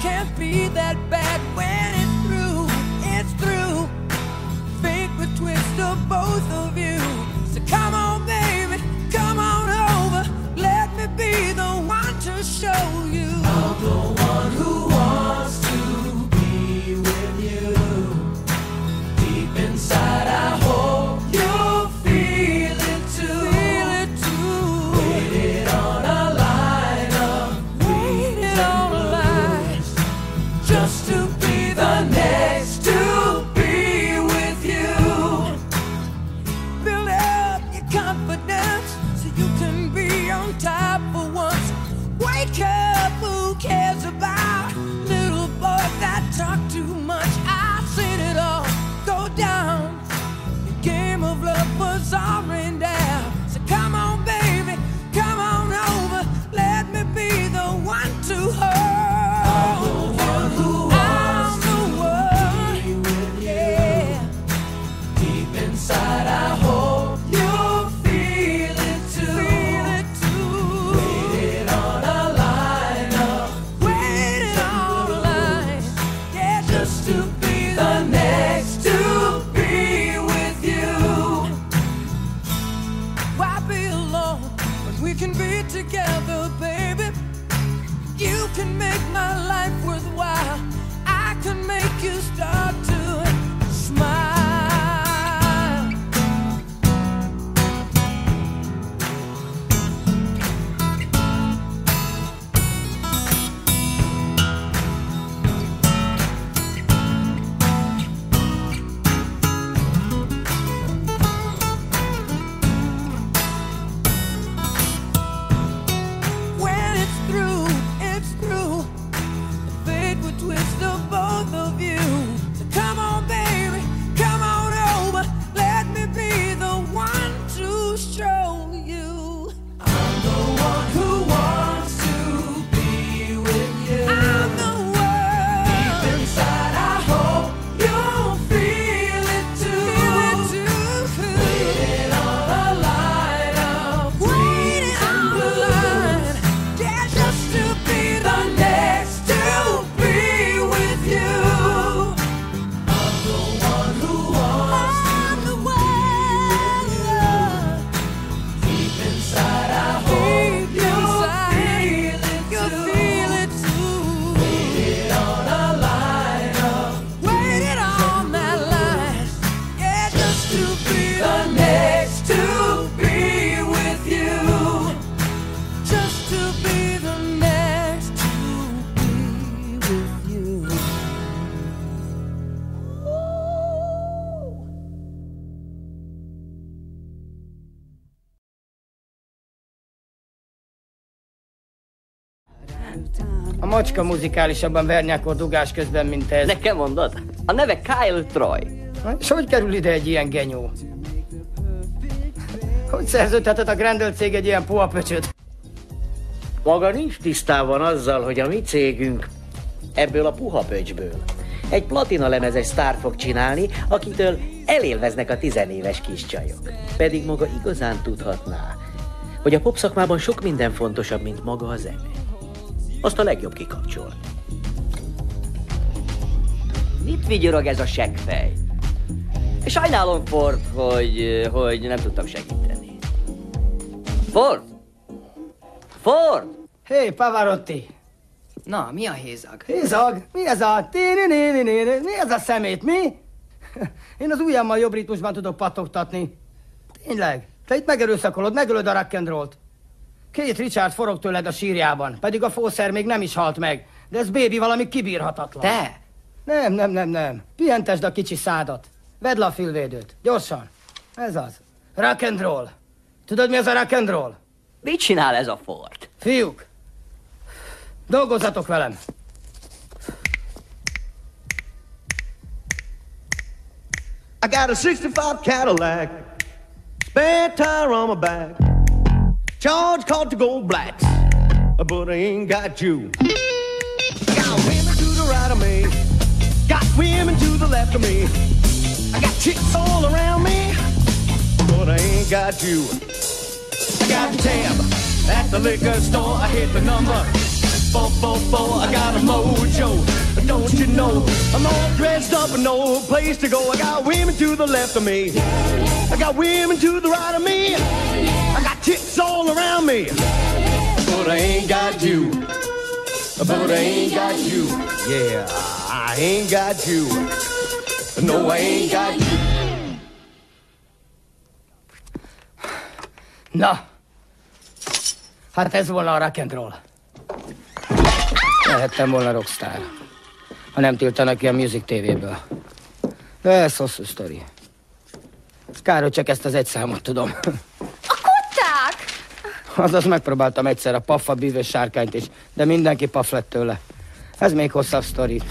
can't be that bad when confidence. A macska muzikálisabban vernyákol dugás közben, mint ez. Nekem mondod? A neve Kyle Troy. És hogy kerül ide egy ilyen genyó? Hogy szerződheted a Grendel cég egy ilyen puhapöcsöt? Maga nincs tisztában azzal, hogy a mi cégünk ebből a puha pöcsből egy platina lemezes sztárt fog csinálni, akitől elélveznek a tizenéves kis csajok. Pedig maga igazán tudhatná, hogy a popszakmában sok minden fontosabb, mint maga a zene. Azt a legjobb kikapcsol. Mit vigyorog ez a seggfej? Sajnálom, Ford, hogy, hogy nem tudtam segíteni. Ford! Ford! Hé, hey, Pavarotti! Na, mi a hézag? Hézag? Mi ez a... Mi ez a szemét, mi? Én az ujjammal jobb ritmusban tudok pattogtatni. Tényleg? Te itt megerőszakolod, megölöd a rock'n'rollt. Két Richard forog tőled a sírjában, pedig a fószer még nem is halt meg. De ez bébi valami kibírhatatlan. Te? Nem, nem, nem, nem. Pihentesd a kicsi szádat. Vedd le a fülvédőt. Gyorsan. Ez az. Rock and roll. Tudod, mi az a rock and roll? Mit csinál ez a Ford? Fiúk, dolgozzatok velem. I got a 65 Cadillac, spare tire on my back. Charge called to go blacks, but I ain't got you. Got women to the right of me, got women to the left of me. Chicks all around me, but I ain't got you. I got a tab at the liquor store. I hit the number four four four. I got a mojo. Don't you know I'm all dressed up and no place to go. I got women to the left of me. I got women to the right of me. I got chicks all around me. But I ain't got you. But I ain't got you. Yeah, I ain't got you. No, I ain't got you. Na, hát ez volna a rock and roll. Lehettem volna rockstar, ha nem tiltanak ki a Music TV-ből. De ez hosszú sztori. Kár, hogy csak ezt az egy számot tudom. Kutták! Azaz megpróbáltam egyszer a paffa bűvös sárkányt is, de mindenki paf lett tőle. Ez még hosszabb sztori.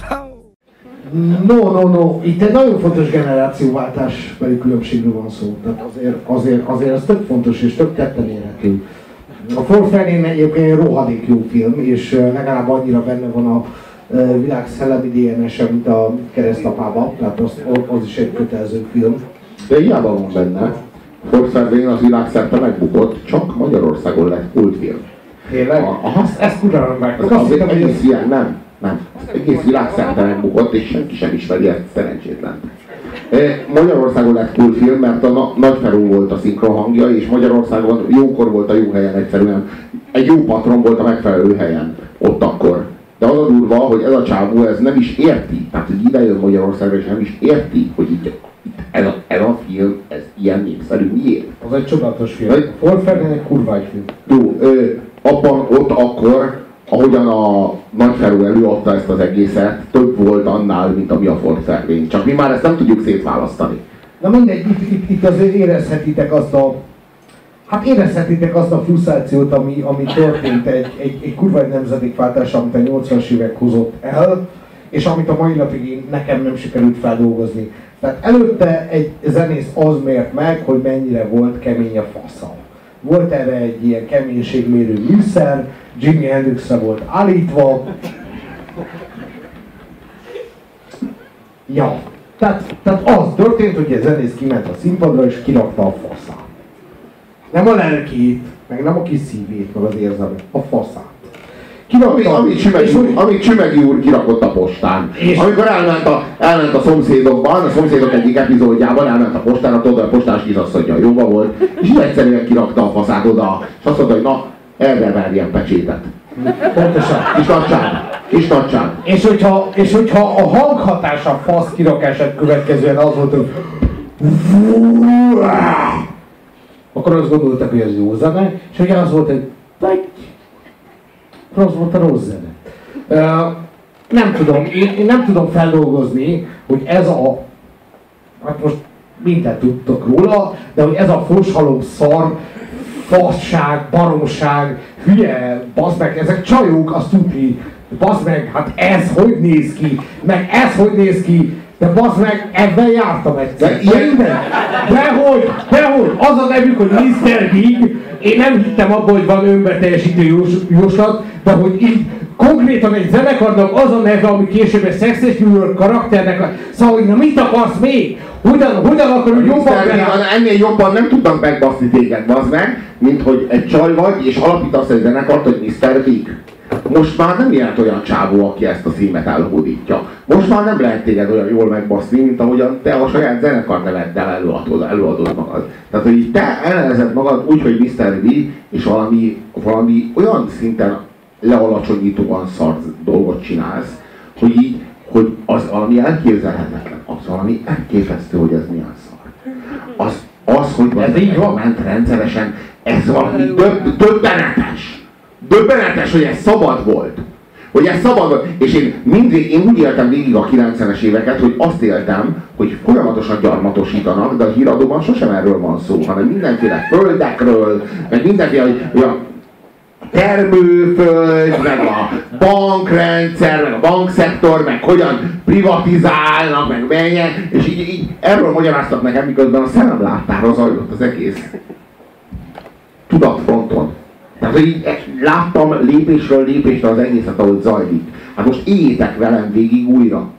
No, no, no. Itt egy nagyon fontos generációváltás beli különbségről van szó. Tehát azért, azért, azért ez tök fontos és tök tetten érhető. A Ford Fairlane egyébként egy rohadék jó film, és legalább annyira benne van a világ szellemi DNS-e, mint a keresztapába, tehát az, az is egy kötelező film. De hiába van benne, Forszervén az világszerte megbukott, csak Magyarországon lett kultfilm. Tényleg? Aha. Ezt, ezt kurva meg. Az, az egész világ, nem, nem. Egész világszerte megbukott, és senki sem ismeri ezt szerencsétlen. E, Magyarországon lett kultfilm, mert a Na- Nagy Feró volt a szinkrohangja, és Magyarországon jókor volt a jó helyen egyszerűen. Egy jó patron volt a megfelelő helyen, ott akkor. De az a durva, hogy ez a csávó ez nem is érti, tehát hogy ide jön Magyarországra, és nem is érti, hogy itt, itt ez, a, ez a film, ez ilyen népszerű. Miért? Az egy csodálatos film. Vagy- Ford Ferdinand egy kurva egy film. Jó, ö, abban ott akkor, ahogyan a Nagy Feró előadta ezt az egészet, több volt annál, mint ami a Fairlane. Csak mi már ezt nem tudjuk szétválasztani. Na mindegy, itt, itt, itt azért érezhetitek azt a Hát érezhetitek azt a frusztrációt, ami, ami történt egy, egy, egy kurva egy nemzedékváltás, amit a 80-as évek hozott el, és amit a mai napig én, nekem nem sikerült feldolgozni. Tehát előtte egy zenész az mért meg, hogy mennyire volt kemény a faszal. Volt erre egy ilyen keménységmérő műszer, Jimi Hendrixre volt állítva. Ja, tehát, tehát az történt, hogy a zenész kiment a színpadra és kirakta a faszát. Nem a lelkét, meg nem a kis szívét, meg az érzelmet, a faszát. Ami, amit, Csimegi, és úr, amit Csimegi úr kirakott a postán. És- Amikor elment a, elment a szomszédokban, a szomszédok egyik epizódjában elment a postára, oda a postás kisasszonyja jóba volt, és egyszerűen kirakta a faszát oda, és azt mondta, hogy na, erre verjen pecsétet. Pontosan. Kis nagyság, kis nagyság. És hogyha, és hogyha a hanghatás a fasz kirakását következően az volt, hogy akkor azt gondoltak, hogy ez jó zene, és ugye az volt, hogy az volt a rossz zene. Ö, nem tudom, én, én nem tudom feldolgozni, hogy ez a, hát most mindent tudtok róla, de hogy ez a foshalom szar, fasság, baromság, hülye, bazd meg, ezek csajok, azt tudni, bazd meg, hát ez hogy néz ki, meg ez hogy néz ki, de bazd meg, ebben jártam egyszer. De ilyen-. Dehogy, dehogy, az a nevük, hogy Mr. Big, én nem hittem abban, hogy van önbeteljesítő jós- jóslat, de hogy így konkrétan egy zenekarnak az a neve, ami később egy New York karakternek, a- szóval, hogy na mit akarsz még? Hogyan, hogyan akarod jobban beállni? ennél jobban nem tudtam megbaszni téged, bazd meg, mint hogy egy csaj vagy, és alapítasz egy zenekart, hogy Mr. Big. Most már nem ilyen olyan csávó, aki ezt a címet elhódítja. Most már nem lehet téged olyan jól megbaszni, mint ahogyan te a saját zenekar neveddel előadod, előadod magad. Tehát, hogy így te elnevezed magad úgy, hogy Mr. B, és valami, valami olyan szinten lealacsonyítóan szar dolgot csinálsz, hogy így, hogy az valami elképzelhetetlen, az valami elképesztő, hogy ez milyen szar. Az, az hogy Ez így van. ment rendszeresen, ez valami döb, döbbenetes. Döbbenetes, hogy ez szabad volt. Hogy ez szabad volt. És én mindig, én úgy éltem végig a 90-es éveket, hogy azt éltem, hogy folyamatosan gyarmatosítanak, de a híradóban sosem erről van szó, hanem mindenféle földekről, meg mindenféle, hogy, hogy a termőföld, meg a bankrendszer, meg a bankszektor, meg hogyan privatizálnak, meg menjen, és így, így erről magyaráztak nekem, miközben a szemem láttára zajlott az egész. Tudatfronton. Tehát, hogy így láttam lépésről lépésre az egészet, ahogy zajlik. Hát most éljétek velem végig újra.